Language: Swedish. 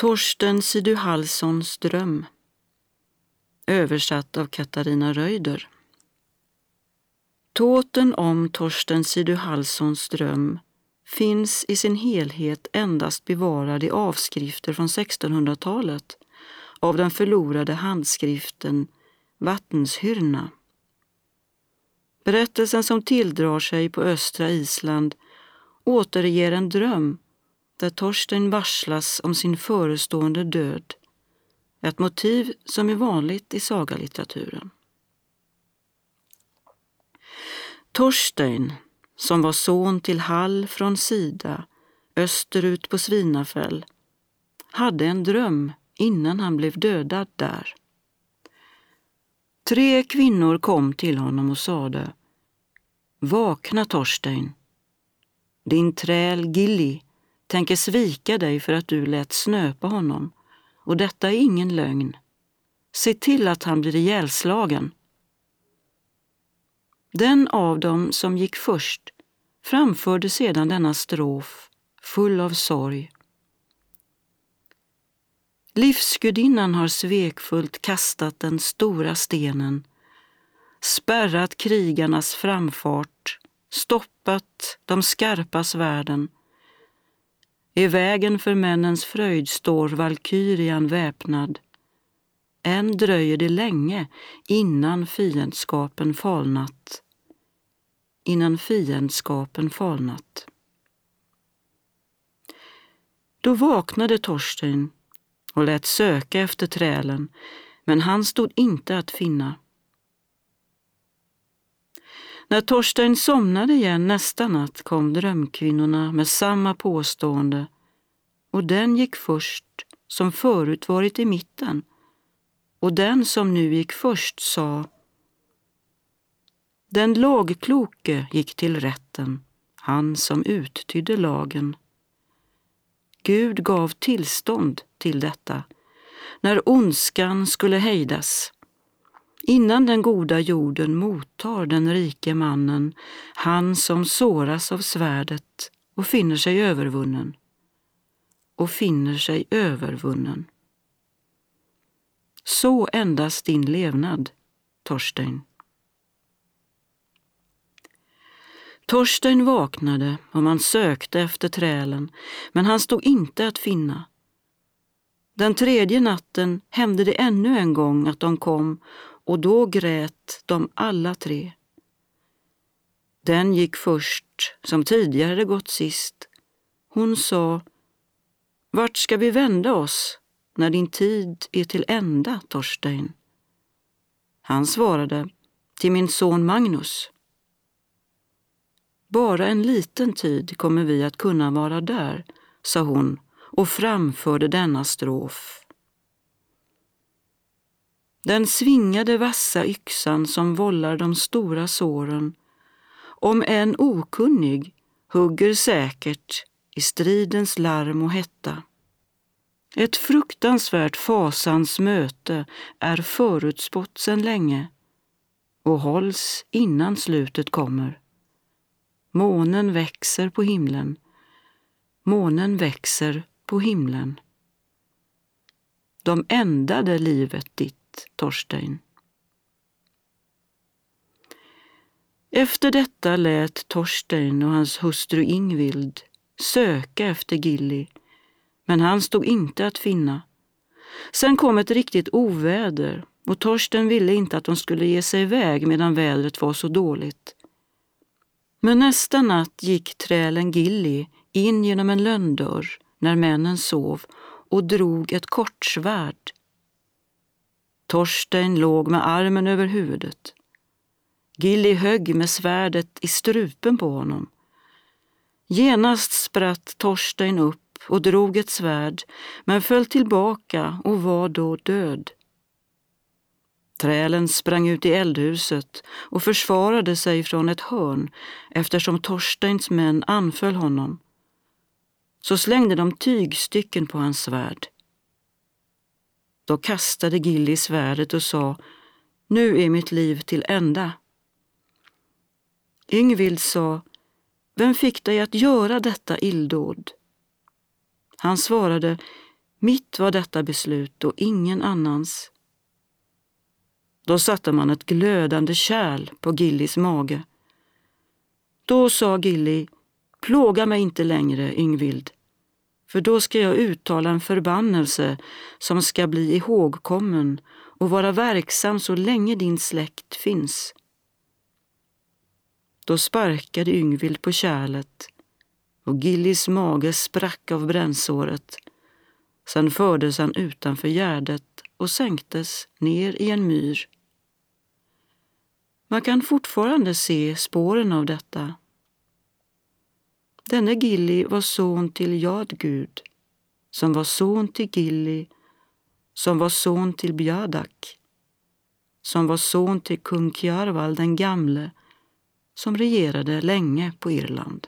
Torsten Sidu-Hallssons dröm Översatt av Katarina Röjder Tåten om Torsten Sidu-Hallssons dröm finns i sin helhet endast bevarad i avskrifter från 1600-talet av den förlorade handskriften Vattenshyrna. Berättelsen som tilldrar sig på östra Island återger en dröm där Torstein varslas om sin förestående död. Ett motiv som är vanligt i sagalitteraturen. Torstein, som var son till Hall från Sida, österut på Svinafäll, hade en dröm innan han blev dödad där. Tre kvinnor kom till honom och sade Vakna Torstein. Din träl Gilli tänker svika dig för att du lät snöpa honom och detta är ingen lögn. Se till att han blir ihjälslagen. Den av dem som gick först framförde sedan denna strof full av sorg. Livsgudinnan har svekfullt kastat den stora stenen, spärrat krigarnas framfart, stoppat de skarpa svärden. I vägen för männens fröjd står valkyrian väpnad. Än dröjer det länge innan fiendskapen falnat. Innan fiendskapen falnat. Då vaknade Torsten och lät söka efter trälen, men han stod inte att finna. När Torstein somnade igen nästa natt kom drömkvinnorna med samma påstående. Och den gick först som förut varit i mitten. Och den som nu gick först sa Den lagkloke gick till rätten, han som uttydde lagen. Gud gav tillstånd till detta. När ondskan skulle hejdas innan den goda jorden mottar den rike mannen, han som såras av svärdet och finner sig övervunnen. Och finner sig övervunnen. Så endast din levnad, Torstein. Torstein vaknade och man sökte efter trälen, men han stod inte att finna. Den tredje natten hände det ännu en gång att de kom och då grät de alla tre. Den gick först, som tidigare gått sist. Hon sa, vart ska vi vända oss när din tid är till ända, Torstein? Han svarade, till min son Magnus. Bara en liten tid kommer vi att kunna vara där, sa hon och framförde denna strof. Den svingade vassa yxan som vållar de stora såren, om en okunnig, hugger säkert i stridens larm och hetta. Ett fruktansvärt fasans möte är förutspått sedan länge och hålls innan slutet kommer. Månen växer på himlen. Månen växer på himlen. De ändade livet ditt Torstein. Efter detta lät Torstein och hans hustru Ingvild söka efter Gilli, men han stod inte att finna. Sen kom ett riktigt oväder och Torsten ville inte att de skulle ge sig iväg medan vädret var så dåligt. Men nästa natt gick trälen Gilli in genom en lönndörr när männen sov och drog ett kortsvärd Torstein låg med armen över huvudet. Gilly högg med svärdet i strupen på honom. Genast spratt Torstein upp och drog ett svärd, men föll tillbaka och var då död. Trälen sprang ut i eldhuset och försvarade sig från ett hörn eftersom Torsteins män anföll honom. Så slängde de tygstycken på hans svärd. Då kastade Gilly svärdet och sa Nu är mitt liv till ända. Yngvild sa Vem fick dig att göra detta illdåd? Han svarade Mitt var detta beslut och ingen annans. Då satte man ett glödande kärl på Gillis mage. Då sa Gilli, plåga mig inte längre, Yngvild, för då ska jag uttala en förbannelse som ska bli ihågkommen och vara verksam så länge din släkt finns. Då sparkade Yngvild på kärlet och Gillis mage sprack av brännsåret. Sen fördes han utanför gärdet och sänktes ner i en myr. Man kan fortfarande se spåren av detta. Denne Gilli var son till Jadgud, som var son till Gilli, som var son till Bjadak, som var son till kung Kjarval den gamle, som regerade länge på Irland.